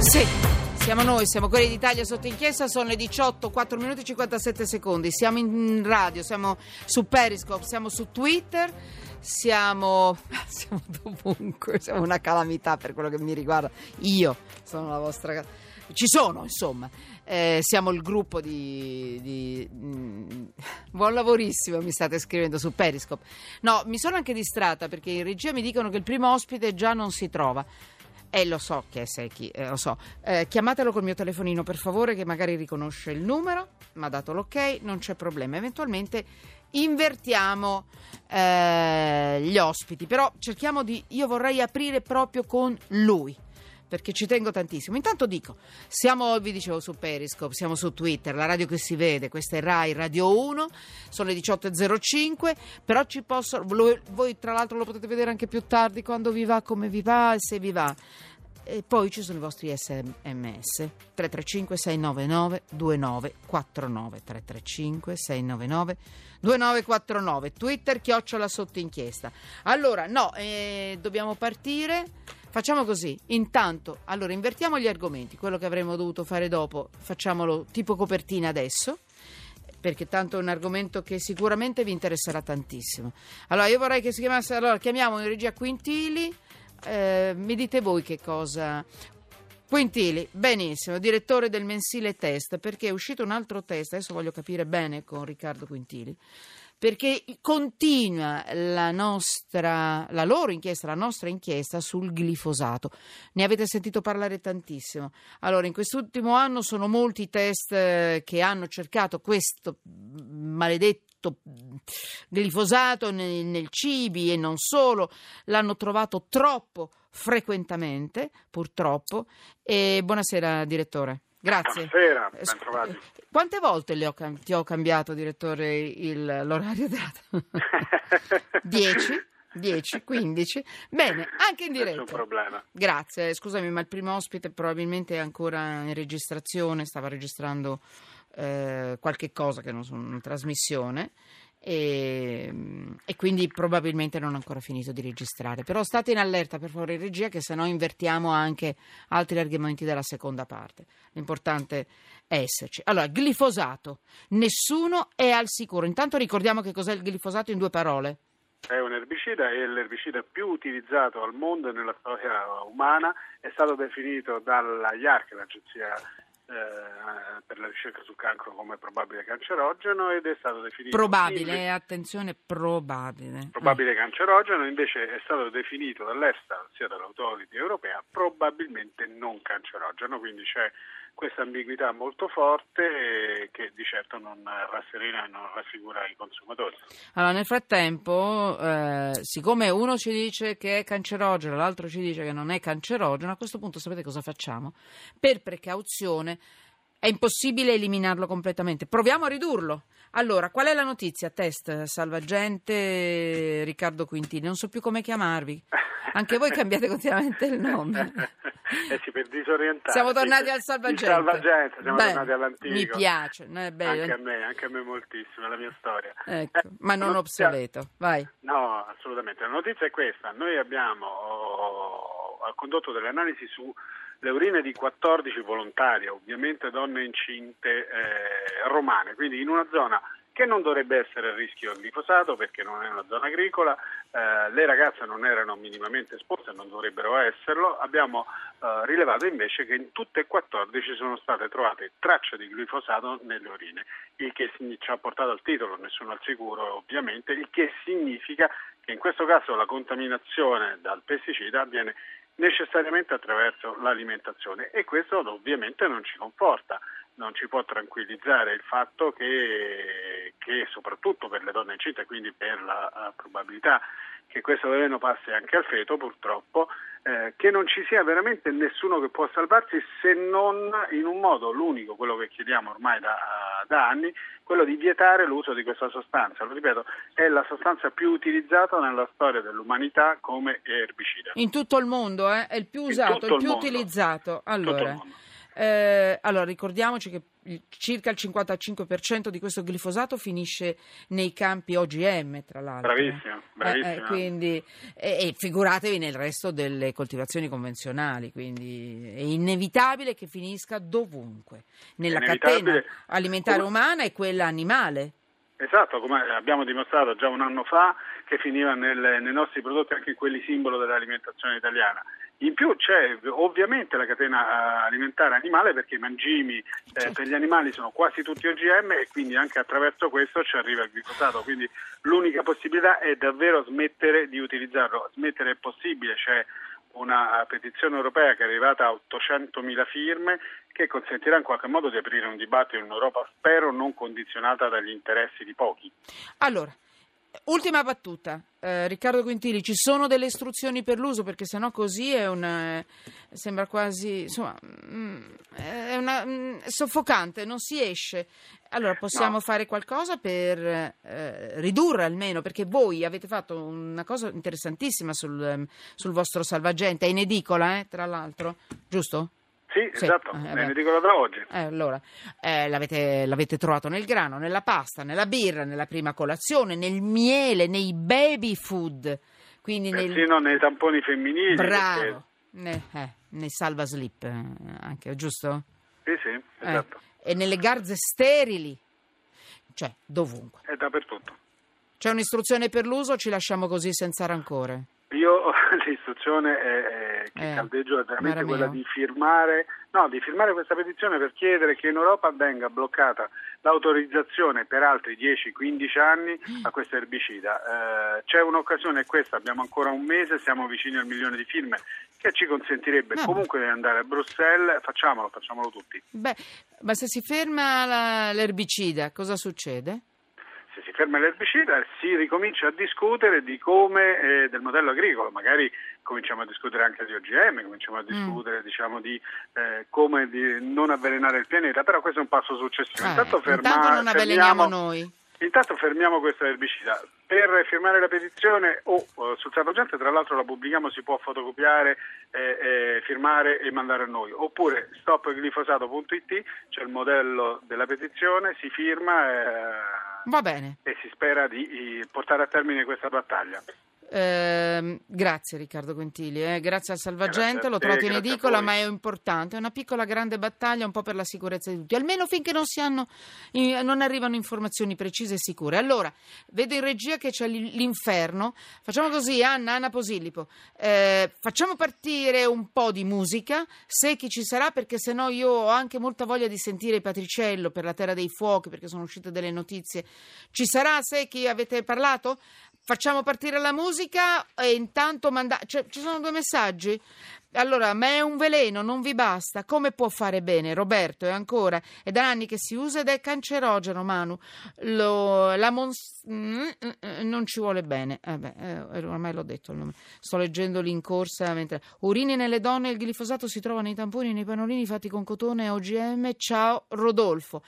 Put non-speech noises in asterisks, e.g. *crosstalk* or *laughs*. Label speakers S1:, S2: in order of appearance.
S1: Sì, siamo noi, siamo quelli d'Italia sotto inchiesta, sono le 18, 4 minuti e 57 secondi. Siamo in radio, siamo su Periscope, siamo su Twitter, siamo, *laughs* siamo dovunque, siamo una calamità per quello che mi riguarda. Io sono la vostra... Ci sono, insomma. Eh, siamo il gruppo di, di mm, buon lavorissimo mi state scrivendo su Periscope no mi sono anche distratta perché in regia mi dicono che il primo ospite già non si trova eh, lo so che è Secchi, eh, lo so. Eh, chiamatelo col mio telefonino, per favore, che magari riconosce il numero. Mi ha dato l'ok, non c'è problema. Eventualmente invertiamo eh, gli ospiti, però cerchiamo di... Io vorrei aprire proprio con lui perché ci tengo tantissimo. Intanto dico, siamo, vi dicevo, su Periscope, siamo su Twitter, la radio che si vede, questa è Rai Radio 1, sono le 18.05, però ci posso, voi tra l'altro lo potete vedere anche più tardi quando vi va, come vi va e se vi va. E poi ci sono i vostri sms 335 699 2949 335 699 2949 Twitter chiocciola sotto inchiesta. Allora, no, eh, dobbiamo partire Facciamo così, intanto, allora invertiamo gli argomenti, quello che avremmo dovuto fare dopo, facciamolo tipo copertina adesso perché tanto è un argomento che sicuramente vi interesserà tantissimo. Allora, io vorrei che si chiamasse, allora chiamiamo in regia Quintili, eh, mi dite voi che cosa... Quintili, benissimo, direttore del mensile test, perché è uscito un altro test, adesso voglio capire bene con Riccardo Quintili perché continua la, nostra, la loro inchiesta, la nostra inchiesta sul glifosato. Ne avete sentito parlare tantissimo. Allora, in quest'ultimo anno sono molti i test eh, che hanno cercato questo maledetto glifosato nel, nel cibi e non solo, l'hanno trovato troppo frequentemente, purtroppo. E buonasera, direttore. Grazie.
S2: Buonasera, ben trovati.
S1: Quante volte ho, ti ho cambiato, direttore, il, l'orario della... 10? 10, 15. Bene, anche in diretta.
S2: Nessun problema.
S1: Grazie, scusami, ma il primo ospite probabilmente è ancora in registrazione, stava registrando eh, qualche cosa che non sono una trasmissione e, e, quindi probabilmente non ho ancora finito di registrare. Però state in allerta per favore in regia che se no invertiamo anche altri argomenti della seconda parte. L'importante è esserci. Allora, glifosato. Nessuno è al sicuro. Intanto ricordiamo che cos'è il glifosato in due parole.
S2: È un erbicida, è l'erbicida più utilizzato al mondo nella storia umana, è stato definito dalla IARC, l'agenzia eh, per la ricerca sul cancro come probabile cancerogeno ed è stato definito
S1: probabile, invece, attenzione, probabile
S2: probabile eh. cancerogeno invece è stato definito dall'EFSA, ossia dall'autority europea probabilmente non cancerogeno quindi c'è questa ambiguità molto forte che di certo non rasserena e non rassicura i consumatori.
S1: Allora, nel frattempo, eh, siccome uno ci dice che è cancerogeno, l'altro ci dice che non è cancerogeno, a questo punto sapete cosa facciamo? Per precauzione è impossibile eliminarlo completamente. Proviamo a ridurlo. Allora, qual è la notizia? Test, salvagente, Riccardo Quintini. Non so più come chiamarvi. *laughs* Anche voi cambiate continuamente il nome. *laughs*
S2: eh sì, per disorientare.
S1: Siamo tornati al salvagente.
S2: salvagente, siamo Beh, tornati all'antico.
S1: Mi piace, no, è bello.
S2: Anche a me, anche a me moltissimo, è la mia storia.
S1: Ecco, eh, ma non notizia... obsoleto, vai.
S2: No, assolutamente. La notizia è questa, noi abbiamo oh, condotto delle analisi su le urine di 14 volontarie, ovviamente donne incinte eh, romane, quindi in una zona che non dovrebbe essere a rischio glifosato perché non è una zona agricola, eh, le ragazze non erano minimamente esposte, non dovrebbero esserlo, abbiamo eh, rilevato invece che in tutte e 14 sono state trovate tracce di glifosato nelle urine, il che ci ha portato al titolo, nessuno al sicuro ovviamente, il che significa che in questo caso la contaminazione dal pesticida avviene necessariamente attraverso l'alimentazione e questo ovviamente non ci conforta non ci può tranquillizzare il fatto che, che soprattutto per le donne incinte, quindi per la, la probabilità che questo veleno passi anche al feto purtroppo, eh, che non ci sia veramente nessuno che può salvarsi se non in un modo, l'unico, quello che chiediamo ormai da, da anni, quello di vietare l'uso di questa sostanza. Lo ripeto, è la sostanza più utilizzata nella storia dell'umanità come erbicida.
S1: In tutto il mondo, eh? è il più usato, il più il utilizzato. Allora. Eh, allora, ricordiamoci che il- circa il 55% di questo glifosato finisce nei campi OGM, tra l'altro.
S2: Bravissima,
S1: Eh,
S2: bravissima.
S1: eh, quindi, e, figuratevi nel resto delle coltivazioni convenzionali, quindi è inevitabile che finisca dovunque, nella catena alimentare umana e quella animale.
S2: Esatto, come abbiamo dimostrato già un anno fa che finiva nel- nei nostri prodotti anche quelli simbolo dell'alimentazione italiana. In più c'è ovviamente la catena eh, alimentare animale perché i mangimi eh, per gli animali sono quasi tutti OGM e quindi anche attraverso questo ci arriva il glifosato. Quindi l'unica possibilità è davvero smettere di utilizzarlo. Smettere è possibile, c'è una petizione europea che è arrivata a 800.000 firme che consentirà in qualche modo di aprire un dibattito in Europa, spero non condizionata dagli interessi di pochi.
S1: Allora, ultima battuta. Eh, Riccardo Quintili, ci sono delle istruzioni per l'uso perché sennò così è una sembra quasi insomma mm, è una mm, è soffocante, non si esce. Allora possiamo
S2: No.
S1: fare qualcosa per eh, ridurre almeno perché voi avete fatto una cosa interessantissima sul, ehm, sul vostro salvagente, è in edicola, eh, tra l'altro, giusto?
S2: Sì,
S1: Sì,
S2: esatto,
S1: eh,
S2: me ne dicono da oggi.
S1: Eh, allora, eh, l'avete, l'avete trovato nel grano, nella pasta, nella birra, nella prima colazione, nel miele, nei baby food, quindi nel...
S2: Persino nei tamponi femminili.
S1: Bravo,
S2: perché-
S1: ne- eh, nei salva slip eh, anche, giusto?
S2: Sì, sì,
S1: Eh,
S2: esatto.
S1: E nelle garze sterili, cioè dovunque.
S2: È dappertutto.
S1: C'è un'istruzione per l'uso o ci lasciamo così senza rancore?
S2: Io *laughs* l'istruzione è, è che
S1: Eh,
S2: caldeggio è veramente quella di firmare, no, di firmare questa petizione per chiedere che in Europa venga bloccata l'autorizzazione per altri 10-15 anni a questo erbicida. Eh, c'è un'occasione, questa, abbiamo ancora un mese, siamo vicini al milione di firme che ci consentirebbe
S1: Vabbè.
S2: comunque di andare a Bruxelles, facciamolo, facciamolo tutti.
S1: Beh, ma se si ferma la- l'erbicida, cosa succede?
S2: Ferma l'erbicida si ricomincia a discutere di come eh, del modello agricolo, magari cominciamo a discutere anche di OGM, cominciamo a discutere diciamo, di eh, come di non avvelenare il pianeta, però questo è un passo successivo.
S1: Eh,
S2: intanto, ferma-
S1: intanto non avveleniamo
S2: fermiamo-
S1: noi.
S2: Intanto fermiamo questo erbicida. Per firmare la petizione o eh, sul salvagente, tra l'altro la pubblichiamo, si può fotocopiare, eh, eh, firmare e mandare a noi. Oppure stopglifosato.it, c'è il modello della petizione, si firma eh,
S1: Va bene.
S2: e si spera di eh, portare a termine questa battaglia.
S1: Ehm, grazie Riccardo Quintili, eh, grazie al Salvagente,
S2: Grazie a
S1: l'ho
S2: te,
S1: trovato in edicola ma è importante, è una piccola grande battaglia un po' per la sicurezza di tutti, almeno finché non, si hanno, non arrivano informazioni precise e sicure. Allora, vedo in regia che c'è l'inferno, facciamo così Anna, Anna Posillipo, eh, facciamo partire un po' di musica, se chi ci sarà perché sennò io ho anche molta voglia di sentire Patriciello per la Terra dei Fuochi perché sono uscite delle notizie. Ci sarà se chi avete parlato? Facciamo partire la musica e intanto manda- cioè, ci sono due messaggi. Allora, ma è un veleno, non vi basta. Come può fare bene? Roberto, è ancora. È da anni che si usa ed è cancerogeno, Manu. Lo- la mons- mm, mm, mm, non ci vuole bene. Eh beh, eh, ormai l'ho detto il nome. Sto leggendo lì in corsa. Mentre... Urine nelle donne, il glifosato si trova nei tamponi nei pannolini fatti con cotone OGM. Ciao, Rodolfo.